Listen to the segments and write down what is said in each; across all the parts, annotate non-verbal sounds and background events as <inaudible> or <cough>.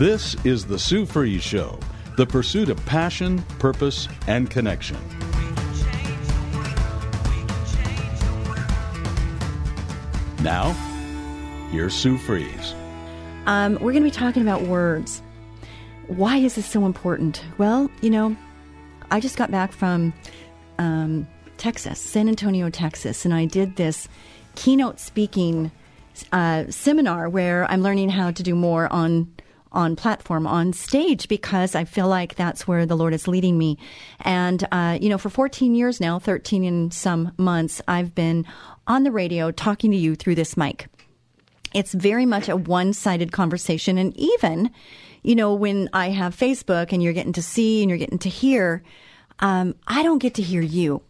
This is the Sue Fries Show, the pursuit of passion, purpose, and connection. Now, here's Sue Fries. Um, we're going to be talking about words. Why is this so important? Well, you know, I just got back from um, Texas, San Antonio, Texas, and I did this keynote speaking uh, seminar where I'm learning how to do more on on platform, on stage, because I feel like that's where the Lord is leading me. And, uh, you know, for 14 years now, 13 in some months, I've been on the radio talking to you through this mic. It's very much a one sided conversation. And even, you know, when I have Facebook and you're getting to see and you're getting to hear, um, I don't get to hear you.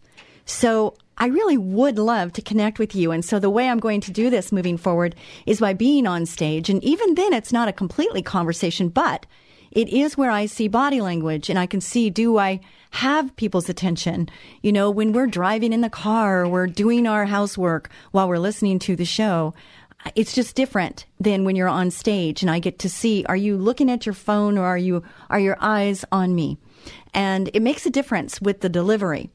So I really would love to connect with you. And so the way I'm going to do this moving forward is by being on stage. And even then, it's not a completely conversation, but it is where I see body language and I can see, do I have people's attention? You know, when we're driving in the car or we're doing our housework while we're listening to the show, it's just different than when you're on stage and I get to see, are you looking at your phone or are you, are your eyes on me? And it makes a difference with the delivery.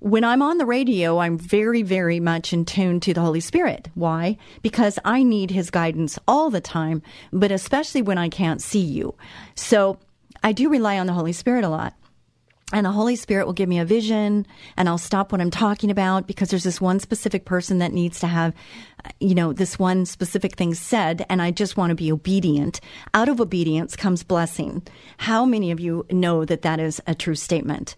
When I'm on the radio, I'm very, very much in tune to the Holy Spirit. Why? Because I need His guidance all the time, but especially when I can't see you. So I do rely on the Holy Spirit a lot. And the Holy Spirit will give me a vision and I'll stop what I'm talking about because there's this one specific person that needs to have, you know, this one specific thing said. And I just want to be obedient. Out of obedience comes blessing. How many of you know that that is a true statement?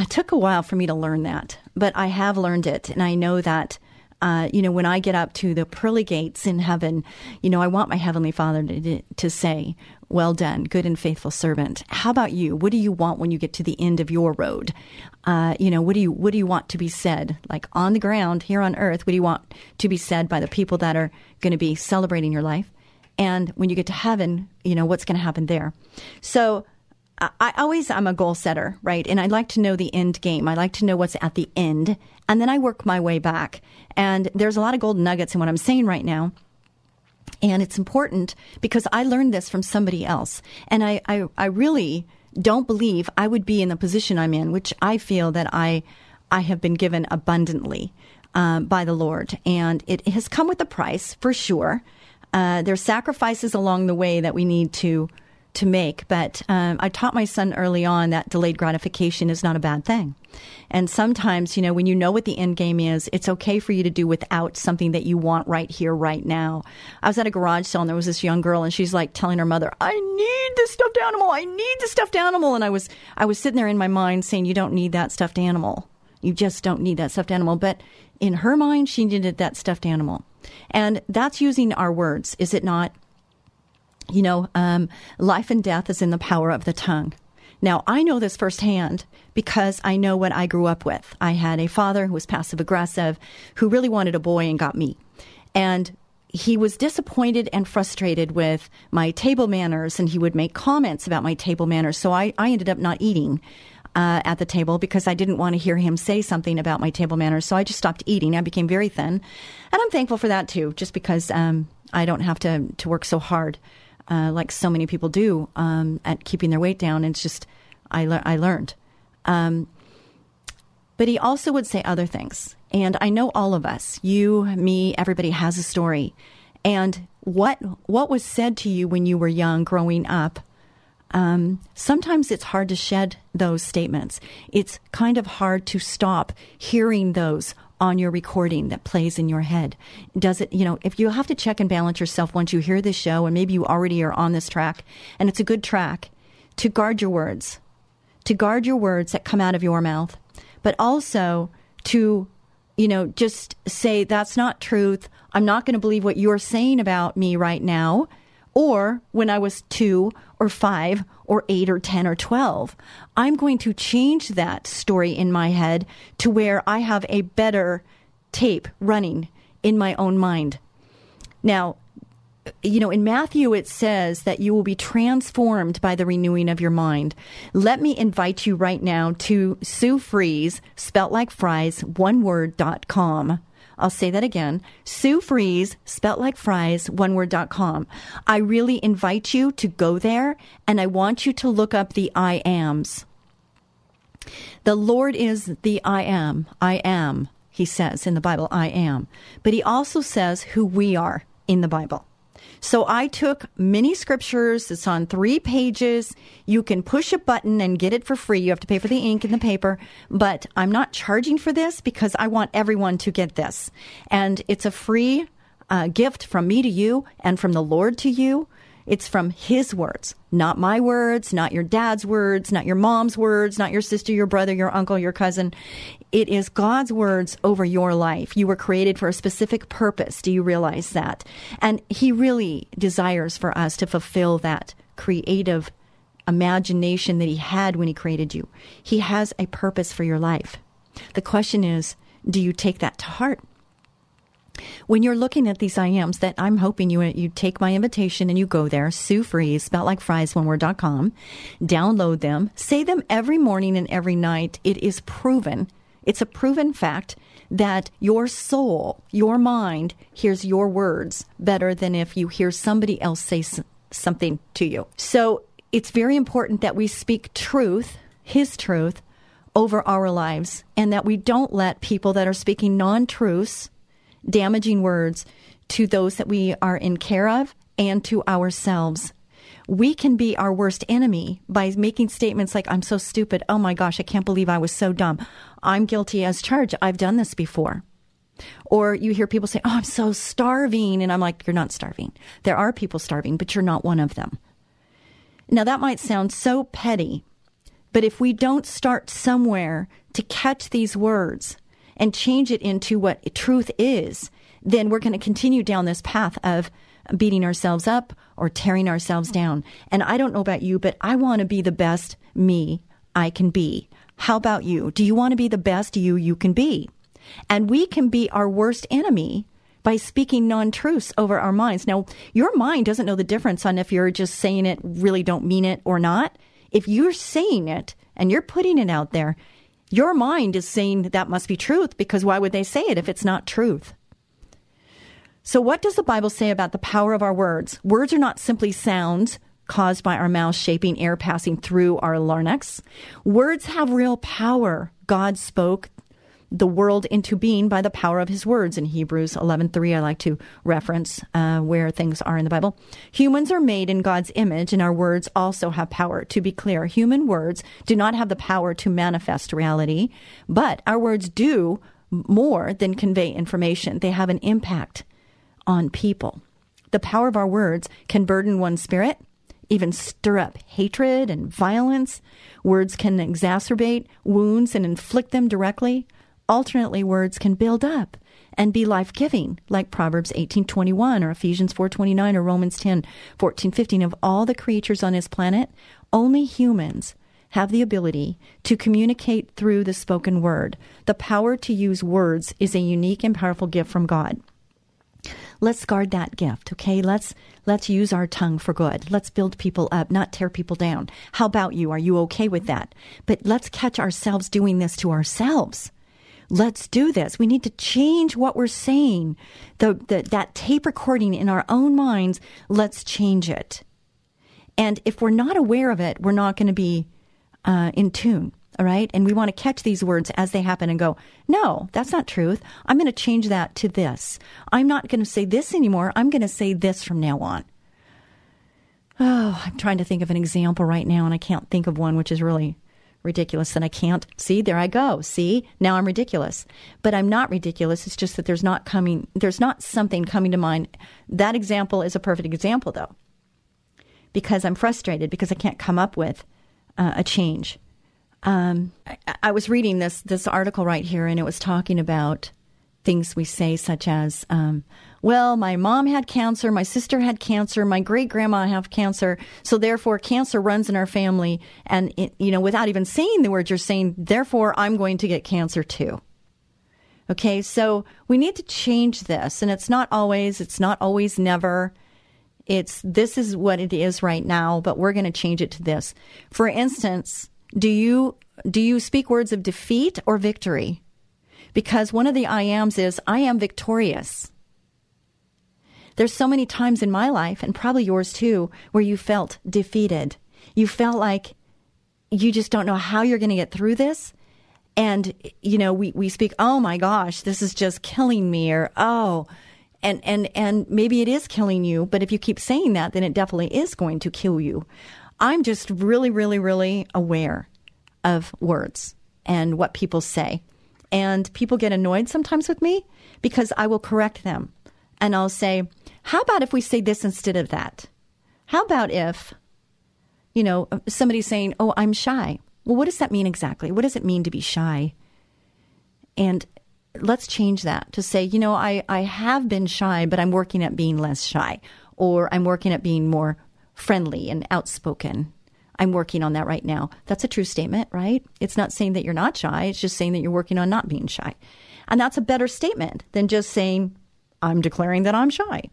It took a while for me to learn that, but I have learned it. And I know that, uh, you know, when I get up to the pearly gates in heaven, you know, I want my Heavenly Father to, to say, well done, good and faithful servant. How about you? What do you want when you get to the end of your road? Uh, you know, what do you what do you want to be said? Like on the ground here on earth, what do you want to be said by the people that are going to be celebrating your life? And when you get to heaven, you know, what's going to happen there? So I always I'm a goal setter, right? And I like to know the end game. I like to know what's at the end, and then I work my way back. And there's a lot of golden nuggets in what I'm saying right now. And it's important because I learned this from somebody else. And I, I, I really don't believe I would be in the position I'm in, which I feel that I, I have been given abundantly um, by the Lord. And it has come with a price, for sure. Uh, there's sacrifices along the way that we need to to make. But um, I taught my son early on that delayed gratification is not a bad thing. And sometimes, you know, when you know what the end game is, it's okay for you to do without something that you want right here, right now. I was at a garage sale and there was this young girl and she's like telling her mother, I need this stuffed animal. I need the stuffed animal. And I was, I was sitting there in my mind saying, you don't need that stuffed animal. You just don't need that stuffed animal. But in her mind, she needed that stuffed animal. And that's using our words, is it not? You know, um, life and death is in the power of the tongue. Now, I know this firsthand because I know what I grew up with. I had a father who was passive aggressive, who really wanted a boy and got me. And he was disappointed and frustrated with my table manners, and he would make comments about my table manners. So I, I ended up not eating uh, at the table because I didn't want to hear him say something about my table manners. So I just stopped eating. I became very thin. And I'm thankful for that too, just because um, I don't have to, to work so hard uh, like so many people do um, at keeping their weight down. And it's just, I, le- I learned. Um, but he also would say other things. And I know all of us, you, me, everybody has a story. And what what was said to you when you were young, growing up, um, sometimes it's hard to shed those statements. It's kind of hard to stop hearing those on your recording that plays in your head? Does it, you know, if you have to check and balance yourself once you hear this show, and maybe you already are on this track, and it's a good track, to guard your words, to guard your words that come out of your mouth, but also to you know, just say, that's not truth. I'm not going to believe what you're saying about me right now. Or when I was two or five or eight or 10 or 12, I'm going to change that story in my head to where I have a better tape running in my own mind. Now, you know, in Matthew, it says that you will be transformed by the renewing of your mind. Let me invite you right now to Sue Fries, spelt like fries, one word, dot com. I'll say that again. Sue Fries, spelt like fries, one word, dot com. I really invite you to go there and I want you to look up the I ams. The Lord is the I am. I am, he says in the Bible, I am. But he also says who we are in the Bible. So I took mini scriptures. It's on three pages. You can push a button and get it for free. You have to pay for the ink and the paper, but I'm not charging for this because I want everyone to get this. And it's a free uh, gift from me to you and from the Lord to you. It's from His words, not my words, not your dad's words, not your mom's words, not your sister, your brother, your uncle, your cousin. It is God's words over your life. You were created for a specific purpose. Do you realize that? And He really desires for us to fulfill that creative imagination that He had when He created you. He has a purpose for your life. The question is, do you take that to heart? When you're looking at these IAMs, that I'm hoping you you take my invitation and you go there, Sue spelled like fries, one word, dot com, download them, say them every morning and every night. It is proven, it's a proven fact that your soul, your mind, hears your words better than if you hear somebody else say something to you. So it's very important that we speak truth, His truth, over our lives, and that we don't let people that are speaking non truths damaging words to those that we are in care of and to ourselves. We can be our worst enemy by making statements like, I'm so stupid. Oh my gosh, I can't believe I was so dumb. I'm guilty as charged. I've done this before. Or you hear people say, Oh, I'm so starving. And I'm like, You're not starving. There are people starving, but you're not one of them. Now, that might sound so petty, but if we don't start somewhere to catch these words, and change it into what truth is, then we're going to continue down this path of beating ourselves up or tearing ourselves down. And I don't know about you, but I want to be the best me I can be. How about you? Do you want to be the best you you can be? And we can be our worst enemy by speaking non truths over our minds. Now, your mind doesn't know the difference on if you're just saying it, really don't mean it, or not. If you're saying it and you're putting it out there, your mind is saying that must be truth because why would they say it if it's not truth? So, what does the Bible say about the power of our words? Words are not simply sounds caused by our mouths shaping air passing through our larynx. Words have real power. God spoke the world into being by the power of his words in hebrews 11.3 i like to reference uh, where things are in the bible humans are made in god's image and our words also have power to be clear human words do not have the power to manifest reality but our words do more than convey information they have an impact on people the power of our words can burden one's spirit even stir up hatred and violence. Words can exacerbate wounds and inflict them directly. Alternately, words can build up and be life-giving, like Proverbs 18:21 or Ephesians 4:29 or Romans 10:14-15 of all the creatures on this planet, only humans have the ability to communicate through the spoken word. The power to use words is a unique and powerful gift from God. Let's guard that gift, okay? Let's let's use our tongue for good. Let's build people up, not tear people down. How about you? Are you okay with that? But let's catch ourselves doing this to ourselves let's do this. We need to change what we're saying. The, the, that tape recording in our own minds, let's change it. And if we're not aware of it, we're not going to be uh, in tune. All right. And we want to catch these words as they happen and go, no, that's not truth. I'm going to change that to this. I'm not going to say this anymore. I'm going to say this from now on. Oh, I'm trying to think of an example right now, and I can't think of one, which is really ridiculous and I can't see there I go. See? Now I'm ridiculous. But I'm not ridiculous. It's just that there's not coming there's not something coming to mind. That example is a perfect example though. Because I'm frustrated because I can't come up with uh, a change. Um, I, I was reading this this article right here and it was talking about things we say, such as, um, well, my mom had cancer, my sister had cancer, my great grandma have cancer, so therefore cancer runs in our family. And, it, you know, without even saying the words, you're saying, therefore I'm going to get cancer too. Okay, so we need to change this. And it's not always, it's not always never. It's this is what it is right now, but we're going to change it to this. For instance, do you do you speak words of defeat or victory? Because one of the I ams is I am victorious. There's so many times in my life, and probably yours too, where you felt defeated. You felt like you just don't know how you're going to get through this. And, you know, we, we speak, oh my gosh, this is just killing me, or oh, and, and, and maybe it is killing you, but if you keep saying that, then it definitely is going to kill you. I'm just really, really, really aware of words and what people say. And people get annoyed sometimes with me because I will correct them. And I'll say, how about if we say this instead of that? How about if, you know, somebody's saying, oh, I'm shy. Well, what does that mean exactly? What does it mean to be shy? And let's change that to say, you know, I, I have been shy, but I'm working at being less shy, or I'm working at being more friendly and outspoken. I'm working on that right now. That's a true statement, right? It's not saying that you're not shy, it's just saying that you're working on not being shy. And that's a better statement than just saying, I'm declaring that I'm shy.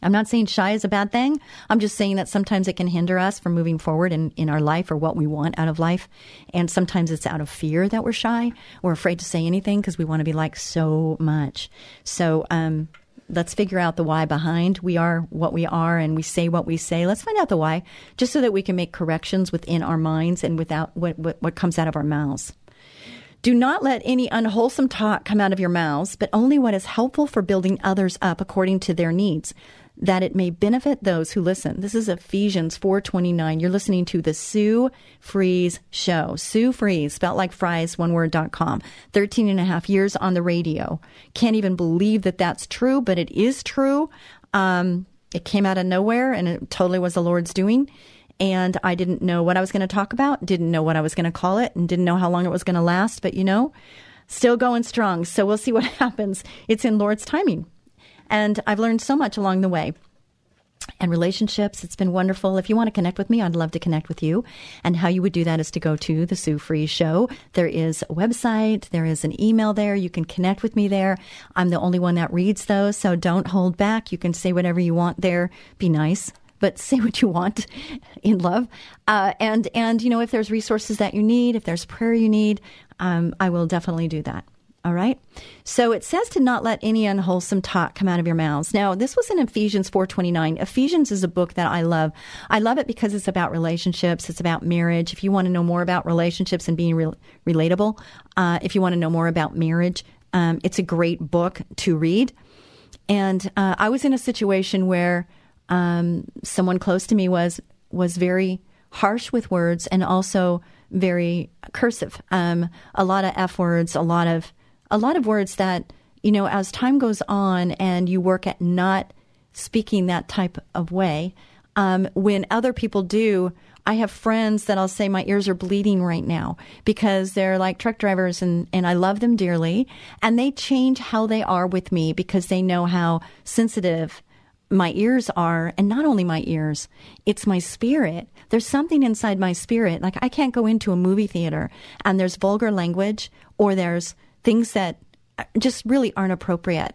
I'm not saying shy is a bad thing. I'm just saying that sometimes it can hinder us from moving forward in, in our life or what we want out of life. And sometimes it's out of fear that we're shy. We're afraid to say anything because we want to be liked so much. So, um, let's figure out the why behind we are what we are and we say what we say. Let's find out the why just so that we can make corrections within our minds and without what, what, what comes out of our mouths. Do not let any unwholesome talk come out of your mouths, but only what is helpful for building others up according to their needs that it may benefit those who listen. This is Ephesians 4:29. You're listening to the Sue Fries show. Sue Fries, spelled like fries, one word.com. 13 and a half years on the radio. Can't even believe that that's true, but it is true. Um, it came out of nowhere and it totally was the Lord's doing. And I didn't know what I was going to talk about, didn't know what I was going to call it, and didn't know how long it was going to last. But you know, still going strong. So we'll see what <laughs> happens. It's in Lord's timing. And I've learned so much along the way and relationships. It's been wonderful. If you want to connect with me, I'd love to connect with you. And how you would do that is to go to the Sue Fries Show. There is a website, there is an email there. You can connect with me there. I'm the only one that reads those, so don't hold back. You can say whatever you want there. Be nice. But <laughs> say what you want in love, uh, and and you know if there's resources that you need, if there's prayer you need, um, I will definitely do that. All right. So it says to not let any unwholesome talk come out of your mouths. Now, this was in Ephesians 4:29. Ephesians is a book that I love. I love it because it's about relationships. It's about marriage. If you want to know more about relationships and being re- relatable, uh, if you want to know more about marriage, um, it's a great book to read. And uh, I was in a situation where um, someone close to me was was very harsh with words and also very cursive. Um, a lot of f words, a lot of a lot of words that, you know, as time goes on and you work at not speaking that type of way, um, when other people do, I have friends that I'll say my ears are bleeding right now because they're like truck drivers and, and I love them dearly. And they change how they are with me because they know how sensitive my ears are. And not only my ears, it's my spirit. There's something inside my spirit. Like I can't go into a movie theater and there's vulgar language or there's things that just really aren't appropriate,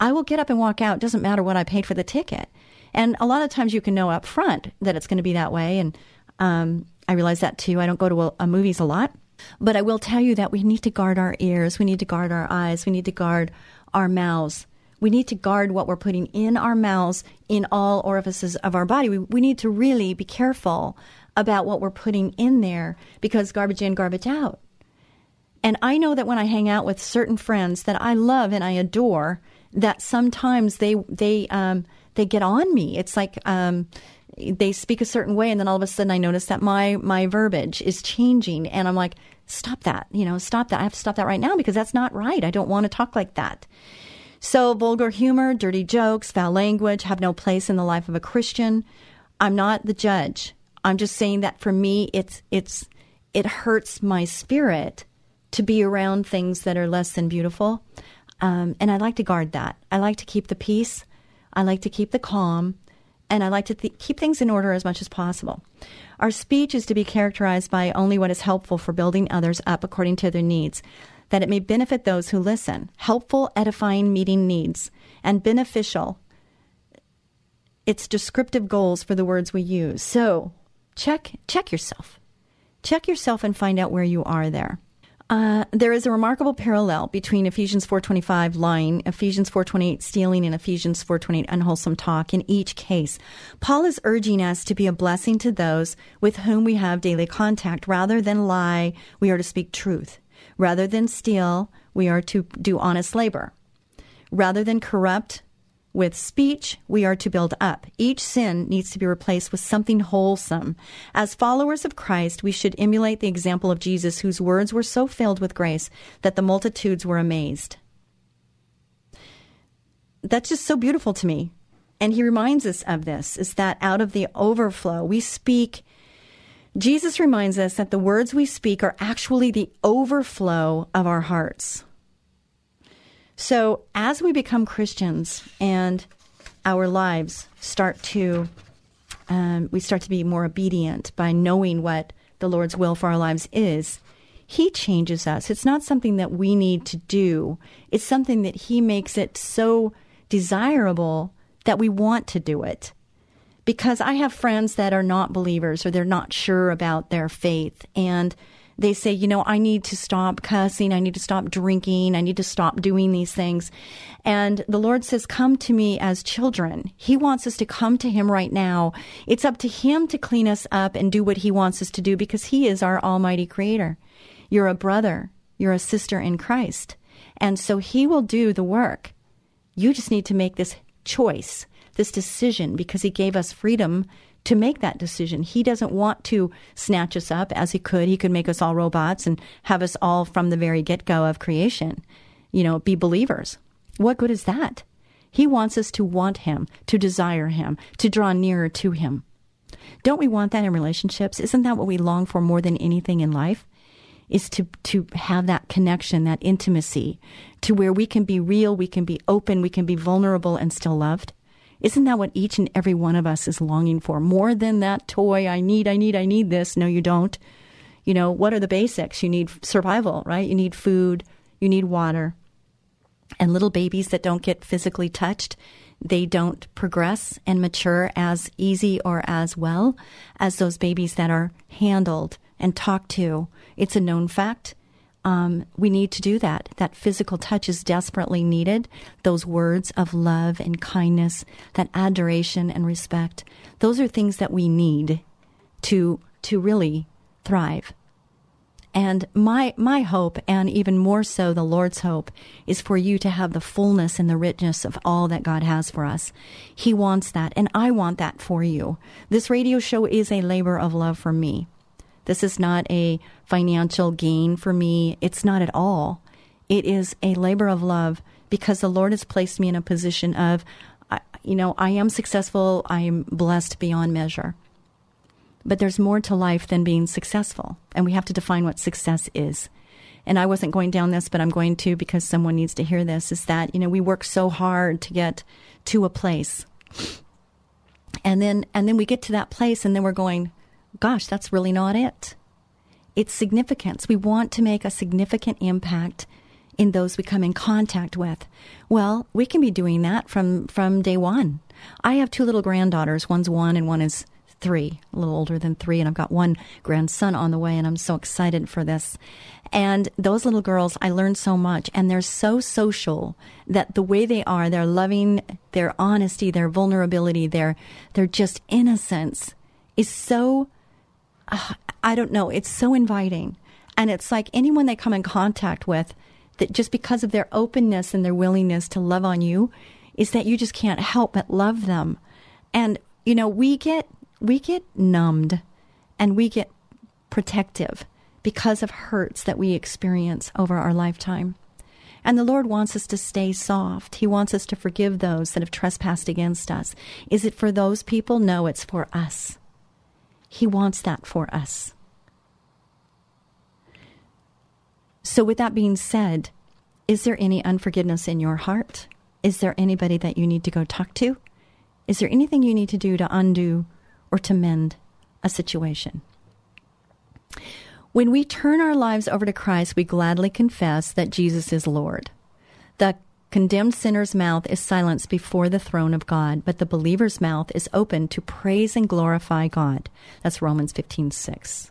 I will get up and walk out. Doesn't matter what I paid for the ticket. And a lot of times you can know up front that it's going to be that way. And um, I realize that too. I don't go to a, a movies a lot. But I will tell you that we need to guard our ears. We need to guard our eyes. We need to guard our mouths. We need to guard what we're putting in our mouths in all orifices of our body. We, we need to really be careful about what we're putting in there because garbage in, garbage out. And I know that when I hang out with certain friends that I love and I adore, that sometimes they they um, they get on me. It's like um, they speak a certain way, and then all of a sudden I notice that my my verbiage is changing, and I'm like, stop that, you know, stop that. I have to stop that right now because that's not right. I don't want to talk like that. So vulgar humor, dirty jokes, foul language have no place in the life of a Christian. I'm not the judge. I'm just saying that for me, it's it's it hurts my spirit to be around things that are less than beautiful. Um, and I like to guard that. I like to keep the peace. I like to keep the calm. And I like to th- keep things in order as much as possible. Our speech is to be characterized by only what is helpful for building others up according to their needs, that it may benefit those who listen. Helpful, edifying, meeting needs, and beneficial. It's descriptive goals for the words we use. So check check yourself. Check yourself and find out where you are there. Uh, there is a remarkable parallel between Ephesians 4:25 lying, Ephesians 4:28 stealing, and Ephesians 4:28 unwholesome talk. In each case, Paul is urging us to be a blessing to those with whom we have daily contact. Rather than lie, we are to speak truth. Rather than steal, we are to do honest labor. Rather than corrupt, with speech, we are to build up. Each sin needs to be replaced with something wholesome. As followers of Christ, we should emulate the example of Jesus, whose words were so filled with grace that the multitudes were amazed. That's just so beautiful to me. And he reminds us of this is that out of the overflow, we speak. Jesus reminds us that the words we speak are actually the overflow of our hearts. So as we become Christians and our lives start to, um, we start to be more obedient by knowing what the Lord's will for our lives is. He changes us. It's not something that we need to do. It's something that He makes it so desirable that we want to do it. Because I have friends that are not believers or they're not sure about their faith. And they say, you know, I need to stop cussing. I need to stop drinking. I need to stop doing these things. And the Lord says, come to me as children. He wants us to come to Him right now. It's up to Him to clean us up and do what He wants us to do because He is our Almighty Creator. You're a brother. You're a sister in Christ. And so He will do the work. You just need to make this choice, this decision, because He gave us freedom to make that decision. He doesn't want to snatch us up as he could. He could make us all robots and have us all from the very get go of creation, you know, be believers. What good is that? He wants us to want him, to desire him, to draw nearer to him. Don't we want that in relationships? Isn't that what we long for more than anything in life? Is to, to have that connection, that intimacy, to where we can be real, we can be open, we can be vulnerable and still loved. Isn't that what each and every one of us is longing for? More than that toy, I need, I need, I need this. No, you don't. You know, what are the basics? You need survival, right? You need food, you need water. And little babies that don't get physically touched, they don't progress and mature as easy or as well as those babies that are handled and talked to. It's a known fact um, we need to do that. That physical touch is desperately needed. Those words of love and kindness, that adoration and respect, those are things that we need to to really thrive. And my my hope, and even more so the Lord's hope, is for you to have the fullness and the richness of all that God has for us. He wants that, and I want that for you. This radio show is a labor of love for me. This is not a financial gain for me. It's not at all. It is a labor of love because the Lord has placed me in a position of, you know, I am successful. I am blessed beyond measure. But there's more to life than being successful. And we have to define what success is. And I wasn't going down this, but I'm going to because someone needs to hear this is that, you know, we work so hard to get to a place. And then, and then we get to that place and then we're going, gosh, that's really not it. It's significance. We want to make a significant impact in those we come in contact with. Well, we can be doing that from, from day one. I have two little granddaughters. One's one and one is three, a little older than three, and I've got one grandson on the way, and I'm so excited for this. And those little girls, I learned so much, and they're so social that the way they are, their loving, their honesty, their vulnerability, their their just innocence is so uh, I don't know, it's so inviting. And it's like anyone they come in contact with, that just because of their openness and their willingness to love on you, is that you just can't help but love them. And, you know, we get, we get numbed and we get protective because of hurts that we experience over our lifetime. And the Lord wants us to stay soft. He wants us to forgive those that have trespassed against us. Is it for those people? No, it's for us. He wants that for us. So, with that being said, is there any unforgiveness in your heart? Is there anybody that you need to go talk to? Is there anything you need to do to undo or to mend a situation? When we turn our lives over to Christ, we gladly confess that Jesus is Lord. The condemned sinner's mouth is silenced before the throne of God, but the believer's mouth is open to praise and glorify God. That's Romans 15 6.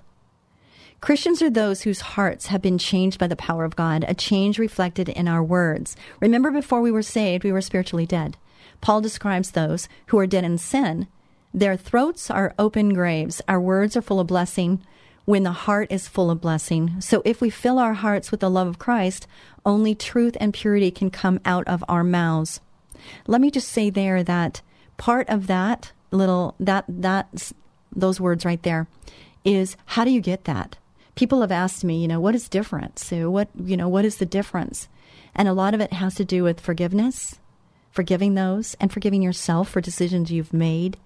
Christians are those whose hearts have been changed by the power of God, a change reflected in our words. Remember, before we were saved, we were spiritually dead. Paul describes those who are dead in sin. Their throats are open graves. Our words are full of blessing when the heart is full of blessing. So if we fill our hearts with the love of Christ, only truth and purity can come out of our mouths. Let me just say there that part of that little that that those words right there is how do you get that? people have asked me, you know, what is different? So what, you know, what is the difference? And a lot of it has to do with forgiveness, forgiving those and forgiving yourself for decisions you've made.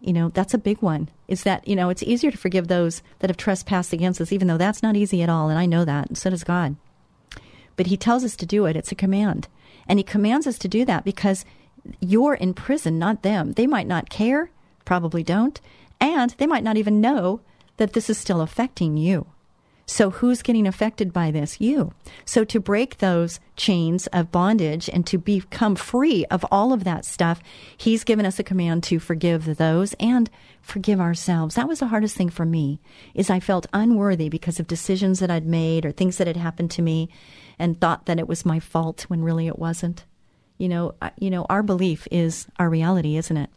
You know, that's a big one. Is that, you know, it's easier to forgive those that have trespassed against us, even though that's not easy at all. And I know that. And so does God. But He tells us to do it. It's a command. And He commands us to do that because you're in prison, not them. They might not care, probably don't. And they might not even know that this is still affecting you. So who's getting affected by this? You. So to break those chains of bondage and to become free of all of that stuff, he's given us a command to forgive those and forgive ourselves. That was the hardest thing for me is I felt unworthy because of decisions that I'd made or things that had happened to me and thought that it was my fault when really it wasn't. You know, you know, our belief is our reality, isn't it?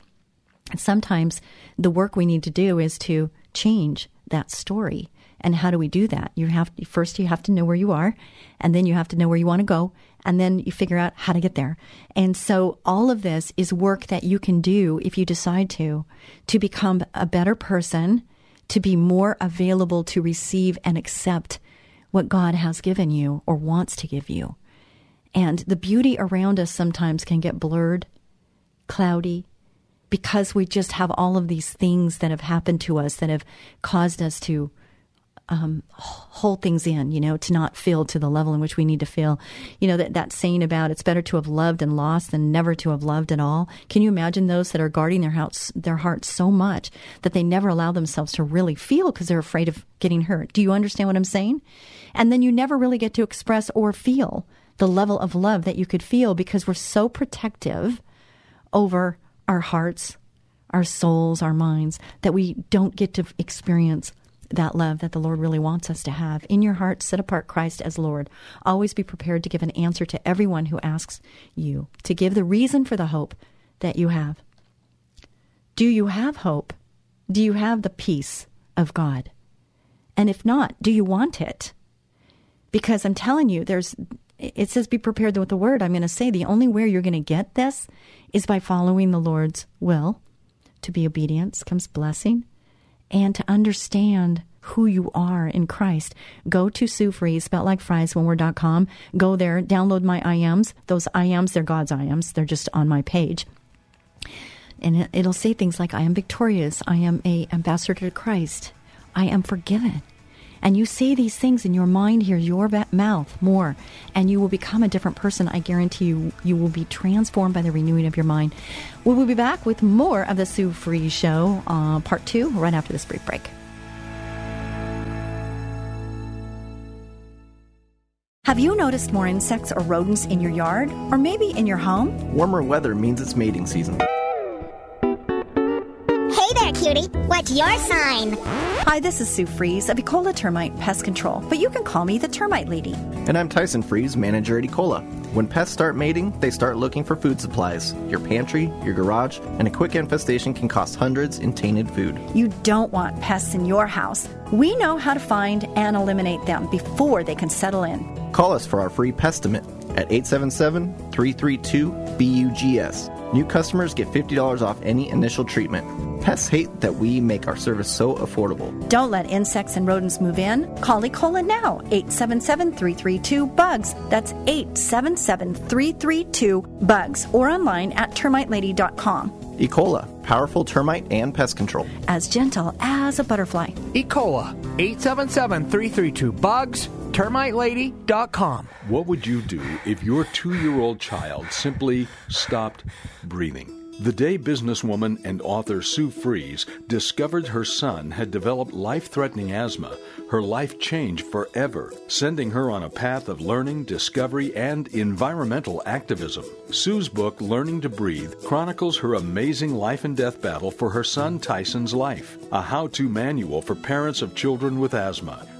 And sometimes the work we need to do is to change that story and how do we do that? You have first you have to know where you are, and then you have to know where you want to go, and then you figure out how to get there. And so all of this is work that you can do if you decide to to become a better person, to be more available to receive and accept what God has given you or wants to give you. And the beauty around us sometimes can get blurred, cloudy, because we just have all of these things that have happened to us that have caused us to um, hold things in, you know, to not feel to the level in which we need to feel. You know, that, that saying about it's better to have loved and lost than never to have loved at all. Can you imagine those that are guarding their hearts, their hearts so much that they never allow themselves to really feel because they're afraid of getting hurt? Do you understand what I'm saying? And then you never really get to express or feel the level of love that you could feel because we're so protective over our hearts, our souls, our minds that we don't get to experience that love that the Lord really wants us to have. In your heart, set apart Christ as Lord. Always be prepared to give an answer to everyone who asks you, to give the reason for the hope that you have. Do you have hope? Do you have the peace of God? And if not, do you want it? Because I'm telling you, there's it says be prepared with the word. I'm going to say the only way you're going to get this is by following the Lord's will. To be obedience comes blessing and to understand who you are in Christ. Go to Sue Fries, spelled like fries, one word.com. Go there, download my IMs. Those IMs, they're God's IMs. They're just on my page. And it'll say things like, I am victorious. I am a ambassador to Christ. I am forgiven. And you say these things in your mind hear your mouth more, and you will become a different person. I guarantee you, you will be transformed by the renewing of your mind. We will be back with more of the Sue Fries Show, uh, part two, right after this brief break. Have you noticed more insects or rodents in your yard, or maybe in your home? Warmer weather means it's mating season cutie. What's your sign? Hi, this is Sue Fries of Ecola Termite Pest Control, but you can call me the Termite Lady. And I'm Tyson Fries, manager at Ecola. When pests start mating, they start looking for food supplies. Your pantry, your garage, and a quick infestation can cost hundreds in tainted food. You don't want pests in your house. We know how to find and eliminate them before they can settle in. Call us for our free pestimate at 877 332 BUGS. New customers get $50 off any initial treatment. Pests hate that we make our service so affordable. Don't let insects and rodents move in. Call Ecola now, 877-332-BUGS. That's 877-332-BUGS or online at termitelady.com. Ecola, powerful termite and pest control. As gentle as a butterfly. Ecola, 877-332-BUGS TermiteLady.com. What would you do if your two year old child simply stopped breathing? The day businesswoman and author Sue Fries discovered her son had developed life threatening asthma, her life changed forever, sending her on a path of learning, discovery, and environmental activism. Sue's book, Learning to Breathe, chronicles her amazing life and death battle for her son Tyson's life, a how to manual for parents of children with asthma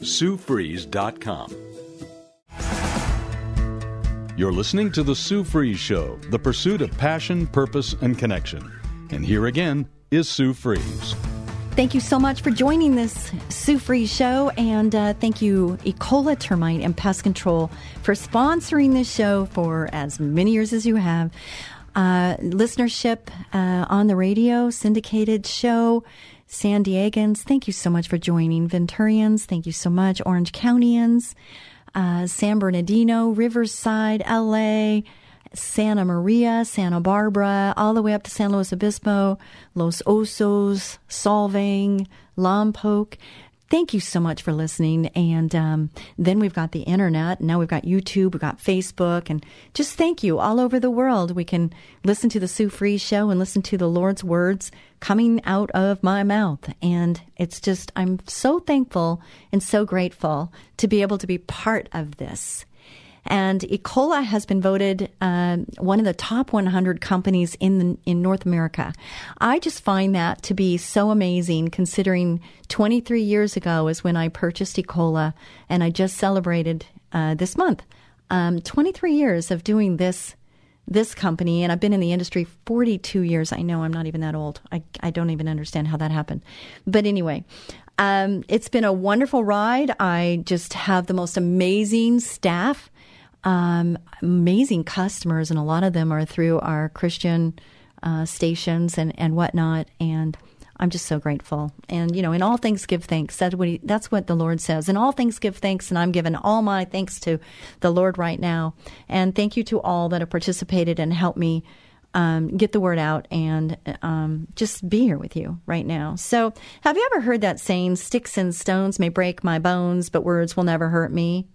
SueFries.com. You're listening to The Sue Fries Show, the pursuit of passion, purpose, and connection. And here again is Sue Fries. Thank you so much for joining this Sue Fries show, and uh, thank you, Ecola Termite and Pest Control, for sponsoring this show for as many years as you have. Uh, listenership uh, on the radio, syndicated show, San Diegans, thank you so much for joining. Venturians, thank you so much. Orange Countyans, uh, San Bernardino, Riverside, LA, Santa Maria, Santa Barbara, all the way up to San Luis Obispo, Los Osos, Solvang, Lompoc. Thank you so much for listening. And um, then we've got the internet. Now we've got YouTube, we've got Facebook, and just thank you all over the world. We can listen to the Sue Fries show and listen to the Lord's words coming out of my mouth. And it's just, I'm so thankful and so grateful to be able to be part of this. And Ecola has been voted um, one of the top 100 companies in the, in North America. I just find that to be so amazing, considering 23 years ago is when I purchased Ecola, and I just celebrated uh, this month. Um, 23 years of doing this this company, and I've been in the industry 42 years. I know I'm not even that old. I, I don't even understand how that happened. But anyway, um, it's been a wonderful ride. I just have the most amazing staff um, amazing customers, and a lot of them are through our Christian uh, stations and, and whatnot. And I'm just so grateful. And, you know, in all things give thanks. That's what, he, that's what the Lord says. In all things give thanks, and I'm giving all my thanks to the Lord right now. And thank you to all that have participated and helped me um, get the word out and um, just be here with you right now. So, have you ever heard that saying, sticks and stones may break my bones, but words will never hurt me?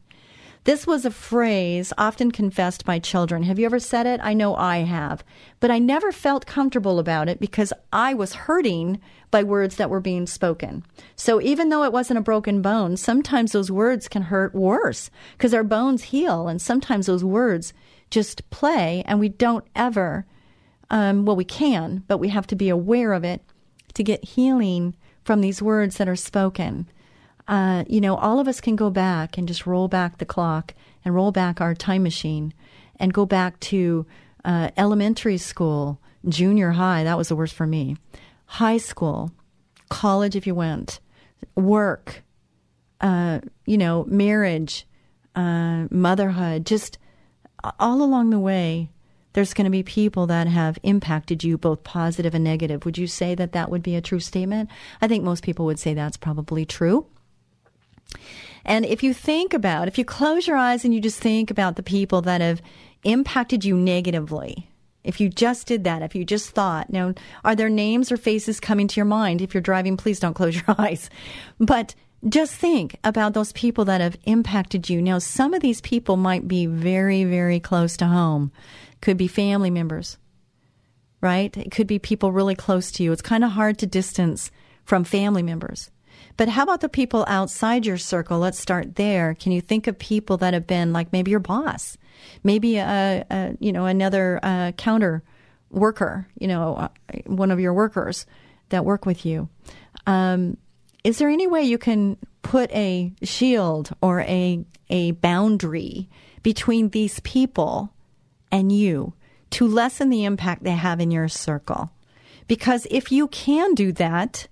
This was a phrase often confessed by children. Have you ever said it? I know I have. But I never felt comfortable about it because I was hurting by words that were being spoken. So even though it wasn't a broken bone, sometimes those words can hurt worse because our bones heal and sometimes those words just play and we don't ever, um, well, we can, but we have to be aware of it to get healing from these words that are spoken uh, you know, all of us can go back and just roll back the clock and roll back our time machine and go back to uh, elementary school, junior high. That was the worst for me. High school, college if you went, work, uh, you know, marriage, uh, motherhood, just all along the way. There's going to be people that have impacted you both positive and negative. Would you say that that would be a true statement? I think most people would say that's probably true. And if you think about, if you close your eyes and you just think about the people that have impacted you negatively, if you just did that, if you just thought, now, are there names or faces coming to your mind? If you're driving, please don't close <laughs> your eyes. But just think about those people that have impacted you. Now, some of these people might be very, very close to home. Could be family members, right? It could be people really close to you. It's kind of hard to distance from family members. But how about the people outside your circle? Let's start there. Can you think of people that have been like maybe your boss, maybe a, a you know another uh, counter worker, you know, uh, one of your workers that work with you? Um, is there any way you can put a shield or a a boundary between these people and you to lessen the impact they have in your circle? Because if you can do that,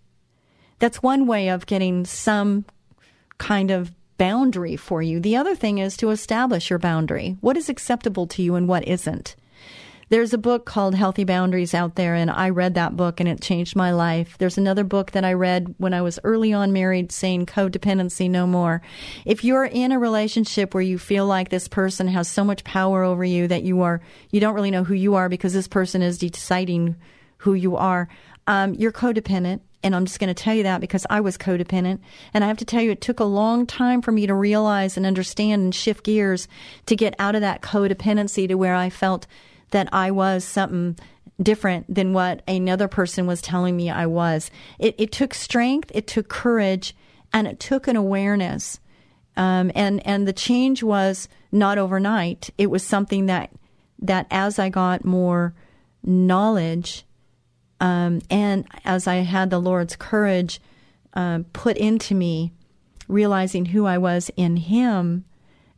that's one way of getting some kind of boundary for you. The other thing is to establish your boundary. What is acceptable to you and what isn't? There's a book called Healthy Boundaries out there, and I read that book and it changed my life. There's another book that I read when I was early on married saying codependency no more. If you're in a relationship where you feel like this person has so much power over you that you are, you don't really know who you are because this person is deciding who you are, um, you're codependent. And I'm just going to tell you that because I was codependent. And I have to tell you, it took a long time for me to realize and understand and shift gears to get out of that codependency to where I felt that I was something different than what another person was telling me I was. It, it took strength, it took courage, and it took an awareness. Um, and and the change was not overnight. It was something that that as I got more knowledge, um, and as I had the Lord's courage uh, put into me, realizing who I was in Him,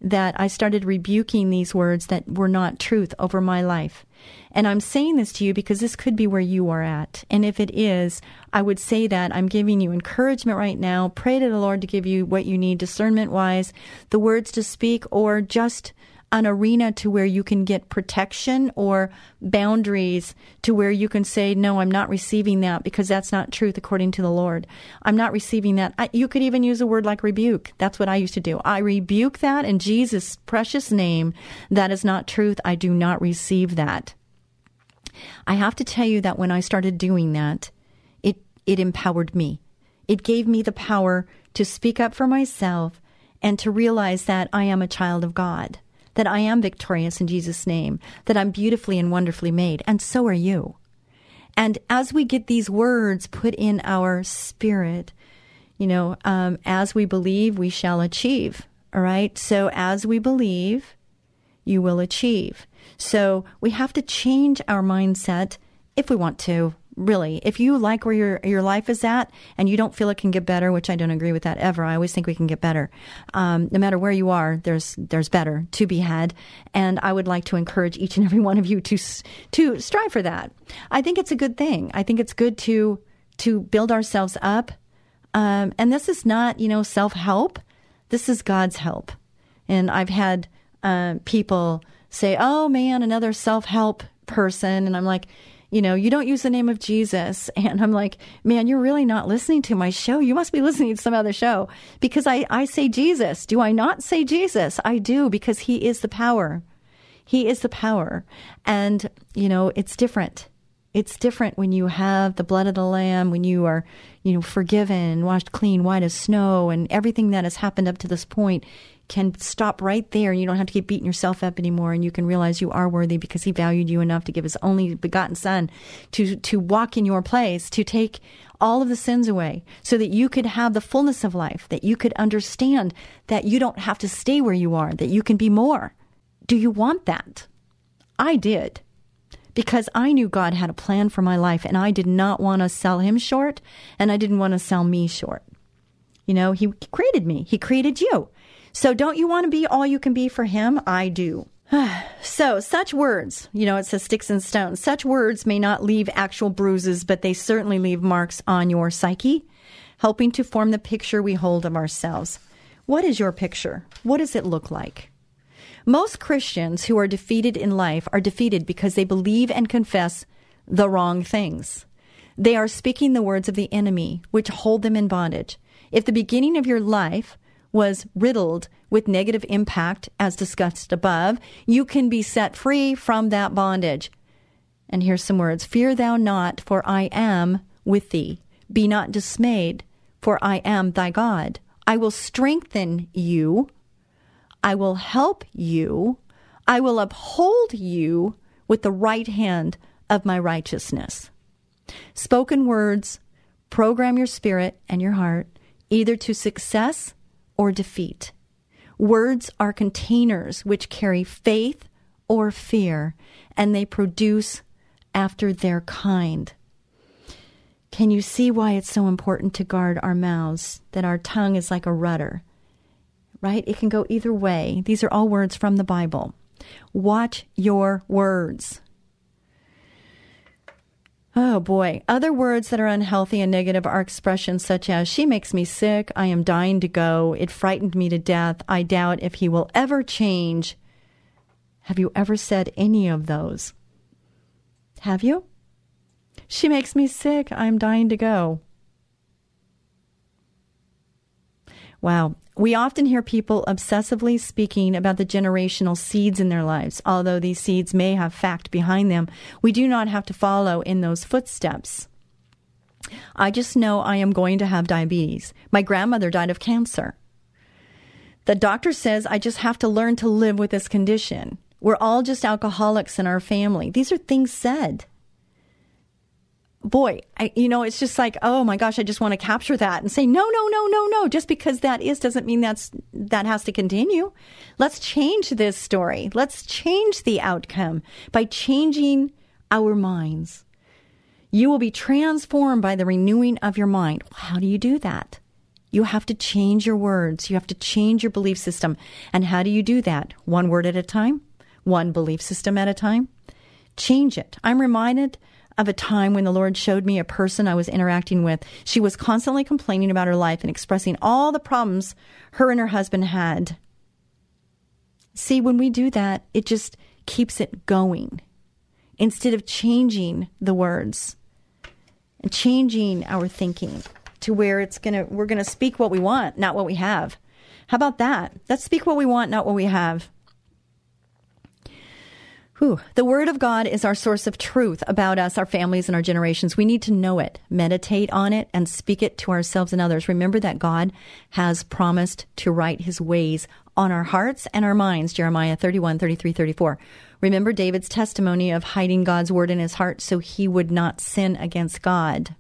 that I started rebuking these words that were not truth over my life. And I'm saying this to you because this could be where you are at. And if it is, I would say that I'm giving you encouragement right now. Pray to the Lord to give you what you need discernment wise, the words to speak, or just an arena to where you can get protection or boundaries to where you can say, No, I'm not receiving that because that's not truth according to the Lord. I'm not receiving that. I, you could even use a word like rebuke. That's what I used to do. I rebuke that in Jesus' precious name. That is not truth. I do not receive that. I have to tell you that when I started doing that, it, it empowered me. It gave me the power to speak up for myself and to realize that I am a child of God that I am victorious in Jesus' name, that I'm beautifully and wonderfully made, and so are you. And as we get these words put in our spirit, you know, um, as we believe, we shall achieve. All right. So as we believe, you will achieve. So we have to change our mindset if we want to really. If you like where your your life is at and you don't feel it can get better, which I don't agree with that ever. I always think we can get better. Um, no matter where you are, there's there's better to be had, and I would like to encourage each and every <laughs> one of you to to strive for that. I think it's a good thing. I think it's good to to build ourselves up, um, and this is not you know self help. This is God's help, and I've had uh, people say, "Oh man, another self help person," and I'm like you know, you don't use the name of Jesus. <laughs> And I'm like, man, you're really not listening to my show. You must be listening to some other show because I, I say Jesus. Do I not say Jesus? I do because he is the power. He is the power. And, you know, it's different. It's different when you have the blood of the lamb, when you are, you know, forgiven, washed clean, white as snow, and everything that has happened up to this point can stop right there and you don't have to keep beating yourself up anymore and you can realize you are worthy because he valued you enough to give his only begotten son to to walk in your place to take all of the sins away so that you could have the fullness of life that you could understand that you don't have to stay where you are that you can be more do you want that i did because I knew God had a plan for my life and I did not want to sell him short and I didn't want to sell me short. You know, he created me. He created you. So don't you want to be all you can be for him? I do. <sighs> so, such words, you know, it says sticks and stones. Such words may not leave actual bruises, but they certainly leave marks on your psyche, helping to form the picture we hold of ourselves. What is your picture? What does it look like? Most Christians who are defeated in life are defeated because they believe and confess the wrong things. They are speaking the words of the enemy, which hold them in bondage. If the beginning of your life was riddled with negative impact, as discussed above, you can be set free from that bondage. And here's some words Fear thou not, for I am with thee. Be not dismayed, for I am thy God. I will strengthen you. I will help you. I will uphold you with the right hand of my righteousness. Spoken words program your spirit and your heart either to success or defeat. Words are containers which carry faith or fear, and they produce after their kind. Can you see why it's so important to guard our mouths? That our tongue is like a rudder, right? It can go either way. These are all words from the Bible. Watch your words. Oh boy. Other words that are unhealthy and negative are expressions such as, she makes me sick, I am dying to go, it frightened me to death, I doubt if he will ever change. Have you ever said any of those? Have you? She makes me sick, I am dying to go. Wow. We often hear people obsessively speaking about the generational seeds in their lives. Although these seeds may have fact behind them, we do not have to follow in those footsteps. I just know I am going to have diabetes. My grandmother died of cancer. The doctor says I just have to learn to live with this condition. We're all just alcoholics in our family. These are things said boy, I, you know, it's just like, oh my gosh, I just want to capture that and say, no, no, no, no, no. Just because that is doesn't mean that's that has to continue. Let's change this story. Let's change the outcome by changing our minds. You will be transformed by the renewing of your mind. How do you do that? You have to change your words. You have to change your belief system. And how do you do that? One word at a time, one belief system at a time. Change it. I'm reminded of a time when the Lord showed me a person I was interacting with. She was constantly complaining about her life and expressing all the problems her and her husband had. See, when we do that, it just keeps it going instead of changing the words and changing our thinking to where it's going to we're going to speak what we want, not what we have. How about that? Let's speak what we want, not what we have. Whew. The Word of God is our source of truth about us, our families, and our generations. We need to know it, meditate on it, and speak it to ourselves and others. Remember that God has promised to write his ways on our hearts and our minds. Jeremiah 31, 33, 34. Remember David's testimony of hiding God's Word in his heart so he would not sin against God.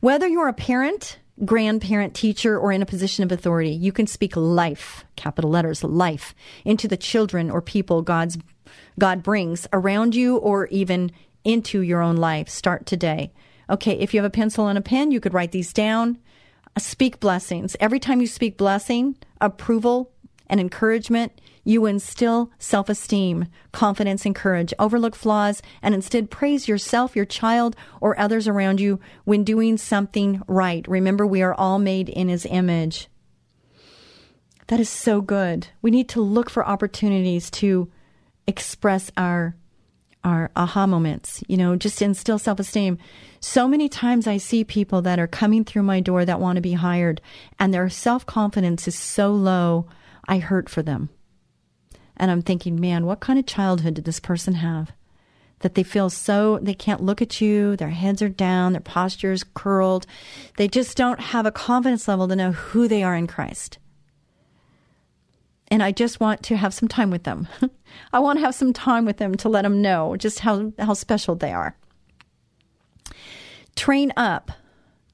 Whether you're a parent, grandparent, teacher, or in a position of authority, you can speak life, capital letters, life, into the children or people God's God brings around you or even into your own life. Start today. Okay, if you have a pencil and a pen, you could write these down. Speak blessings. Every time you speak blessing, approval, and encouragement, you instill self esteem, confidence, and courage. Overlook flaws and instead praise yourself, your child, or others around you when doing something right. Remember, we are all made in His image. That is so good. We need to look for opportunities to express our our aha moments, you know, just instill self esteem. So many times I see people that are coming through my door that want to be hired and their self confidence is so low, I hurt for them. And I'm thinking, man, what kind of childhood did this person have? That they feel so, they can't look at you, their heads are down, their posture is curled. They just don't have a confidence level to know who they are in Christ and I just want to have some time with them. <laughs> I want to have some time with them to let them know just how, how special they are. Train up.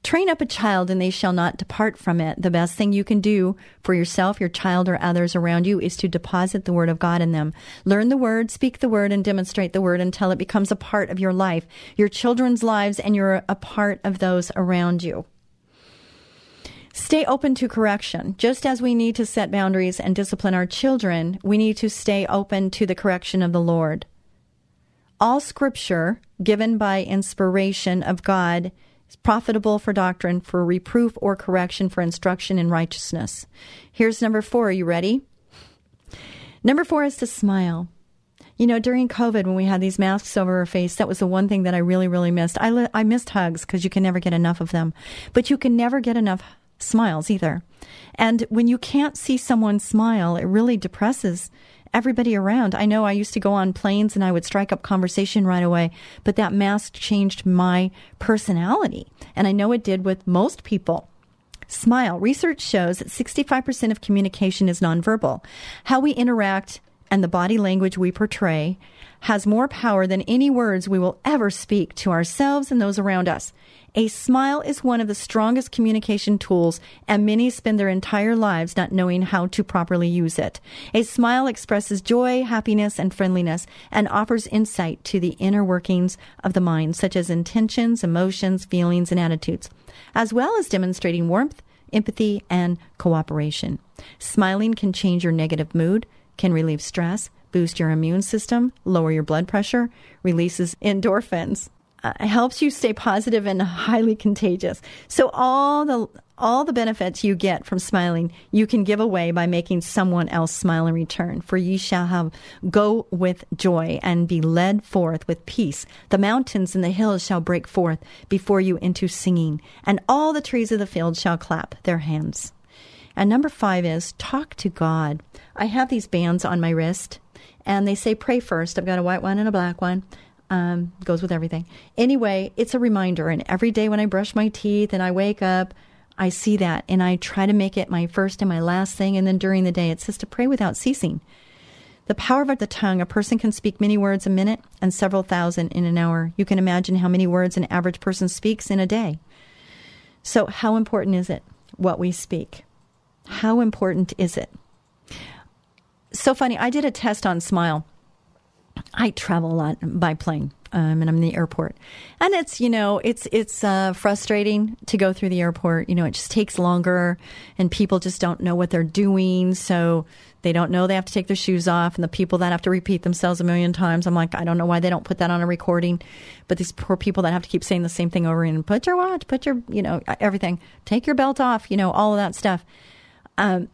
Train up a child and they shall not depart from it. The best thing you can do for yourself, your child, or others around you is to deposit the Word of God in them. Learn the Word, speak the Word, and demonstrate the Word until it becomes a part of your life, your children's lives, and you're a part of those around you. Stay open to correction. Just as we need to set boundaries and discipline our children, we need to stay open to the correction of the Lord. All scripture given by inspiration of God is profitable for doctrine, for reproof or correction, for instruction in righteousness. Here's number four. Are you ready? Number four is to smile. You know, during COVID, when we had these masks over our face, that was the one thing that I really, really missed. I, li- I missed hugs because you can never get enough of them. But you can never get enough smiles either. And when you can't see someone smile, it really depresses everybody around. I know I used to go on planes and I would strike up conversation right away, but that mask changed my personality. And I know it did with most people. Smile. Research shows that 65% of communication is nonverbal. How we interact and the body language we portray has more power than any words we will ever speak to ourselves and those around us. A smile is one of the strongest communication tools, and many spend their entire lives not knowing how to properly use it. A smile expresses joy, happiness, and friendliness, and offers insight to the inner workings of the mind, such as intentions, emotions, feelings, and attitudes, as well as demonstrating warmth, empathy, and cooperation. Smiling can change your negative mood, can relieve stress, boost your immune system, lower your blood pressure, releases endorphins. Uh, helps you stay positive and highly contagious. So all the all the benefits you get from smiling, you can give away by making someone else smile in return. For ye shall have go with joy and be led forth with peace. The mountains and the hills shall break forth before you into singing, and all the trees of the field shall clap their hands. And number five is talk to God. I have these bands on my wrist, and they say pray first. I've got a white one and a black one. Um, goes with everything. Anyway, it's a reminder. And every day when I brush my teeth and I wake up, I see that and I try to make it my first and my last thing. And then during the day, it says to pray without ceasing. The power of the tongue, a person can speak many words a minute and several thousand in an hour. You can imagine how many words an average person speaks in a day. So, how important is it what we speak? How important is it? So funny, I did a test on Smile. I travel a lot by plane um, and I'm in the airport. And it's, you know, it's, it's uh, frustrating to go through the airport. You know, it just takes longer and people just don't know what they're doing. So they don't know they have to take their shoes off. And the people that have to repeat themselves a million times, I'm like, I don't know why they don't put that on a recording. But these poor people that have to keep saying the same thing over and put your watch, put your, you know, everything, take your belt off, you know, all of that stuff. Um,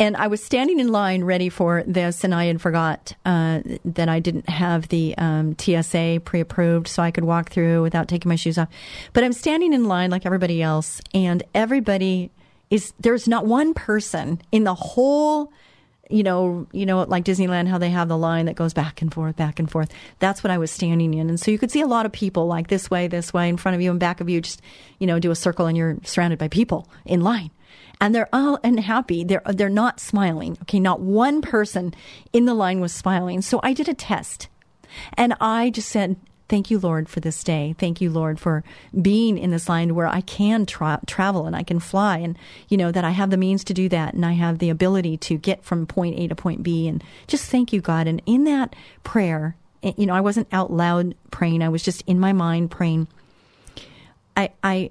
and I was standing in line ready for this, and I had forgot uh, that I didn't have the um, TSA pre approved, so I could walk through without taking my shoes off. But I'm standing in line like everybody else, and everybody is there's not one person in the whole you know, you know, like Disneyland, how they have the line that goes back and forth, back and forth. That's what I was standing in, and so you could see a lot of people like this way, this way, in front of you and back of you. Just you know, do a circle, and you're surrounded by people in line and they're all unhappy. They're they're not smiling. Okay, not one person in the line was smiling. So I did a test, and I just said, "Thank you, Lord, for this day. Thank you, Lord, for being in this line where I can tra- travel and I can fly, and you know that I have the means to do that, and I have the ability to get from point A to point B. And just thank you, God. And in that prayer, eh, you know, I wasn't out loud praying. I was just in my mind praying. I I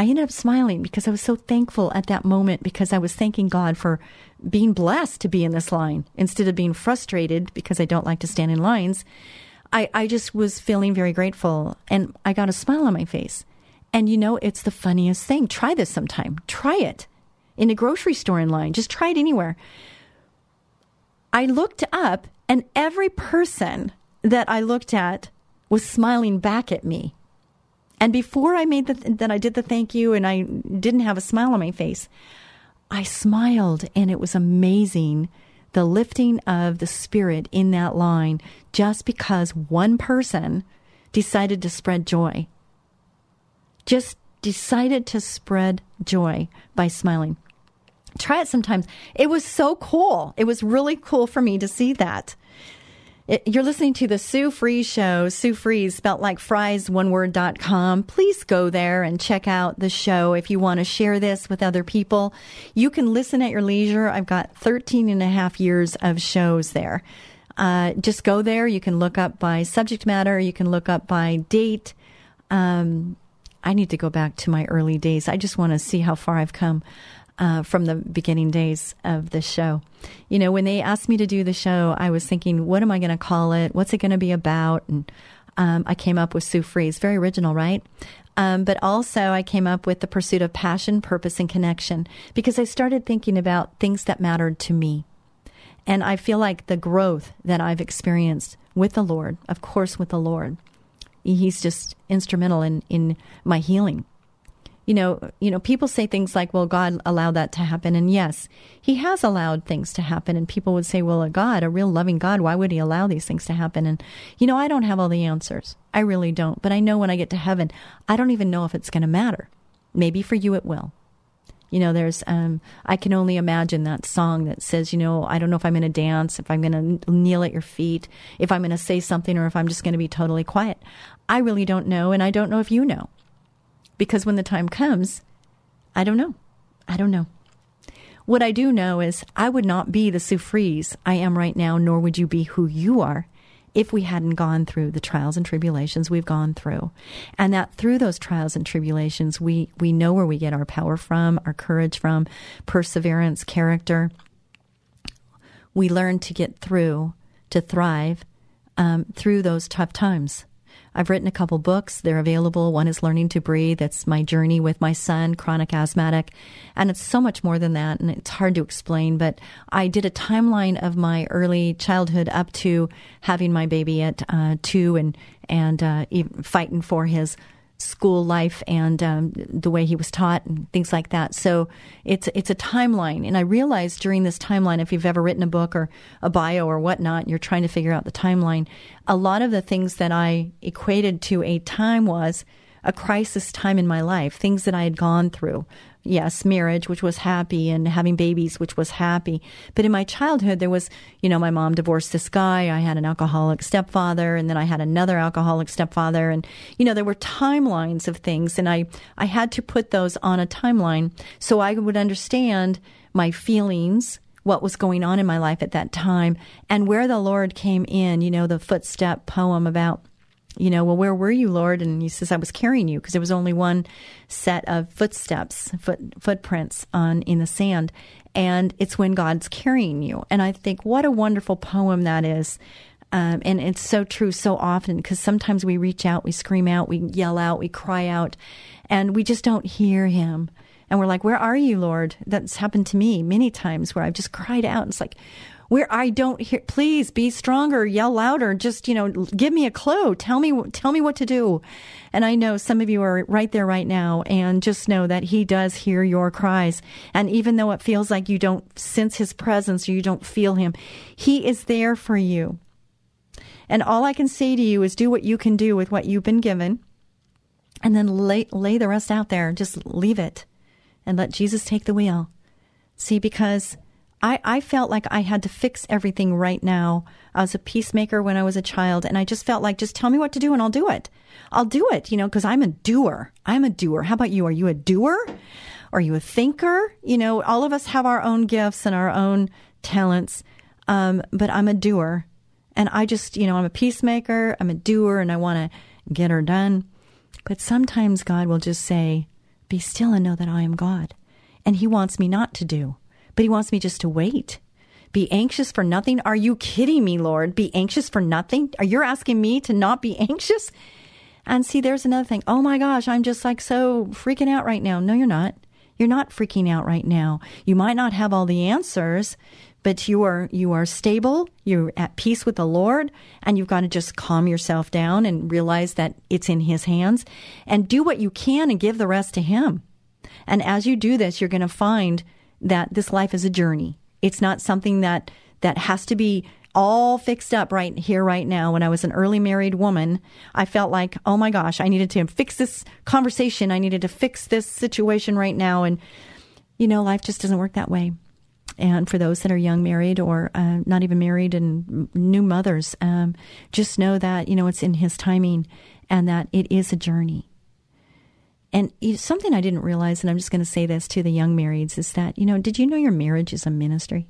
I ended up smiling because I was so thankful at that moment because I was thanking God for being blessed to be in this line instead of being frustrated because I don't like to stand in lines. I, I just was feeling very grateful and I got a smile on my face. And you know, it's the funniest thing. Try this sometime. Try it in a grocery store in line. Just try it anywhere. I looked up and every person that I looked at was smiling back at me. And before I made the that I did the thank you and I didn't have a smile on my face, I smiled and it was amazing the lifting of the spirit in that line just because one person decided to spread joy. Just decided to spread joy by smiling. Try it sometimes. It was so cool. It was really cool for me to see that. It, you're listening to the Sue Fries Show. Sue Fries, spelt like fries, one word, dot com. Please go there and check out the show if you want to share this with other people. You can listen at your leisure. I've got 13 and a half years of shows there. Uh, just go there. You can look up by subject matter. You can look up by date. Um, I need to go back to my early days. I just want to see how far I've come uh, from the beginning days of the show. You know, when they asked me to do the show, I was thinking, what am I going to call it? What's it going to be about? And um, I came up with Sue Fries. Very original, right? Um, but also, I came up with the pursuit of passion, purpose, and connection because I started thinking about things that mattered to me. And I feel like the growth that I've experienced with the Lord, of course, with the Lord, He's just instrumental in, in my healing you know, you know, people say things like, "Well, God allowed that to happen," and yes, He has allowed things to happen. And people would say, "Well, a God, a real loving God, why would He allow these things to happen?" And you know, I don't have all the answers. I really don't. But I know when I get to heaven, I don't even know if it's going to matter. Maybe for you, it will. You know, there's, um, I can only imagine that song that says, you know, I don't know if I'm going to dance, if I'm going to kneel at your feet, if I'm going to say something, or if I'm just going to be totally quiet. I really don't know, and I don't know if you know because when the time comes, I don't know. I don't know. What I do know is I would not be the Sue Fries I am right now, nor would you be who you are if we hadn't gone through the trials and tribulations we've gone through. And that through those trials and tribulations, we, we know where we get our power from, our courage from, perseverance, character. We learn to get through, to thrive um, through those tough times. I've written a couple books. They're available. One is Learning to Breathe. That's my journey with my son, chronic asthmatic. And it's so much more than that. And it's hard to explain, but I did a timeline of my early childhood up to having my baby at uh, two and, and uh, fighting for his school life and um, the way he was taught and things like that. So it's it's a timeline, and I realized during this timeline, if you've ever written a book or a bio or whatnot, you're trying to figure out the timeline, a lot of the things that I equated to a time was a crisis time in my life, things that I had gone through, yes, marriage, which was happy, and having babies, which was happy. But in my childhood, there was, you know, my mom divorced this guy. I had an alcoholic stepfather, and then I had another alcoholic stepfather. And, you know, there were timelines of things, and I, I had to put those on a timeline so I would understand my feelings what was going on in my life at that time and where the Lord came in, you know, the footstep poem about you know, well, where were you, Lord? And he says, I was carrying you because there was only one set of footsteps, foot, footprints on in the sand. And it's when God's carrying you. And I think what a wonderful poem that is. Um, and it's so true so often because sometimes we reach out, we scream out, we yell out, we cry out, and we just don't hear him. And we're like, Where are you, Lord? That's happened to me many times where I've just cried out. And It's like, where I don't hear, please be stronger, yell louder, just, you know, give me a clue. Tell me, tell me what to do. And I know some of you are right there right now and just know that he does hear your cries. And even though it feels like you don't sense his presence or you don't feel him, he is there for you. And all I can say to you is do what you can do with what you've been given and then lay, lay the rest out there. Just leave it and let Jesus take the wheel. See, because I, I felt like I had to fix everything right now. I was a peacemaker when I was a child, and I just felt like, just tell me what to do and I'll do it. I'll do it, you know, because I'm a doer. I'm a doer. How about you? Are you a doer? Are you a thinker? You know, all of us have our own gifts and our own talents, um, but I'm a doer. And I just, you know, I'm a peacemaker, I'm a doer, and I want to get her done. But sometimes God will just say, Be still and know that I am God. And He wants me not to do but he wants me just to wait. Be anxious for nothing? Are you kidding me, Lord? Be anxious for nothing? Are you asking me to not be <laughs> anxious? And see, there's another thing. Oh my gosh, I'm just like so freaking out right now. No, you're not. You're not freaking out right now. You might not have all the answers, but you are you are stable, you're at peace with the Lord, and you've got to just calm yourself down and realize that it's in his hands and do what you can and give the rest to him. And as you do this, you're going to find that this life is a journey. It's not something that that has to be all fixed up right here, right now. When I was an early married woman, I felt like, oh my gosh, I needed to fix this conversation. I needed to fix this situation right now. And, you know, life just doesn't work that way. And for those that are young married or uh, not even married and new mothers, um, just know that, you know, it's in His timing and that it is a journey. And something I didn't realize, and I'm just going to say this to the young marrieds, is that, you know, did you know your marriage is a ministry?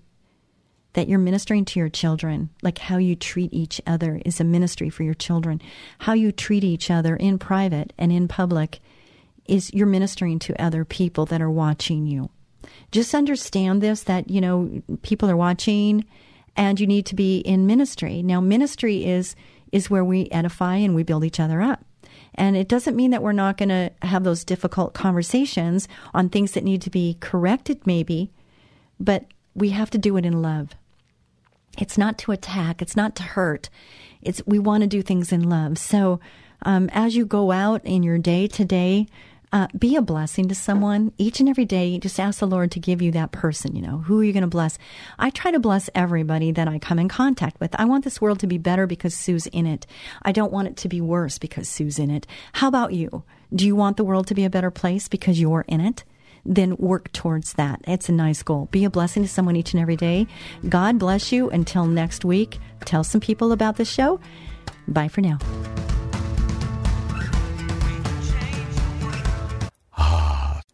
That you're ministering to your children, like how you treat each other is a ministry for your children. How you treat each other in private and in public is you're ministering to other people that are watching you. Just understand this that, you know, people are watching and you need to be in ministry. Now, ministry is is where we edify and we build each other up. And it doesn't mean that we're not going to have those difficult conversations on things that need to be corrected, maybe, but we have to do it in love. It's not to attack, it's not to hurt. It's we want to do things in love. So, um, as you go out in your day to day, uh, be a blessing to someone each and every day. Just ask the Lord to give you that person. You know, who are you going to bless? I try to bless everybody that I come in contact with. I want this world to be better because Sue's in it. I don't want it to be worse because Sue's in it. How about you? Do you want the world to be a better place because you're in it? Then work towards that. It's a nice goal. Be a blessing to someone each and every day. God bless you. Until next week, tell some people about this show. Bye for now.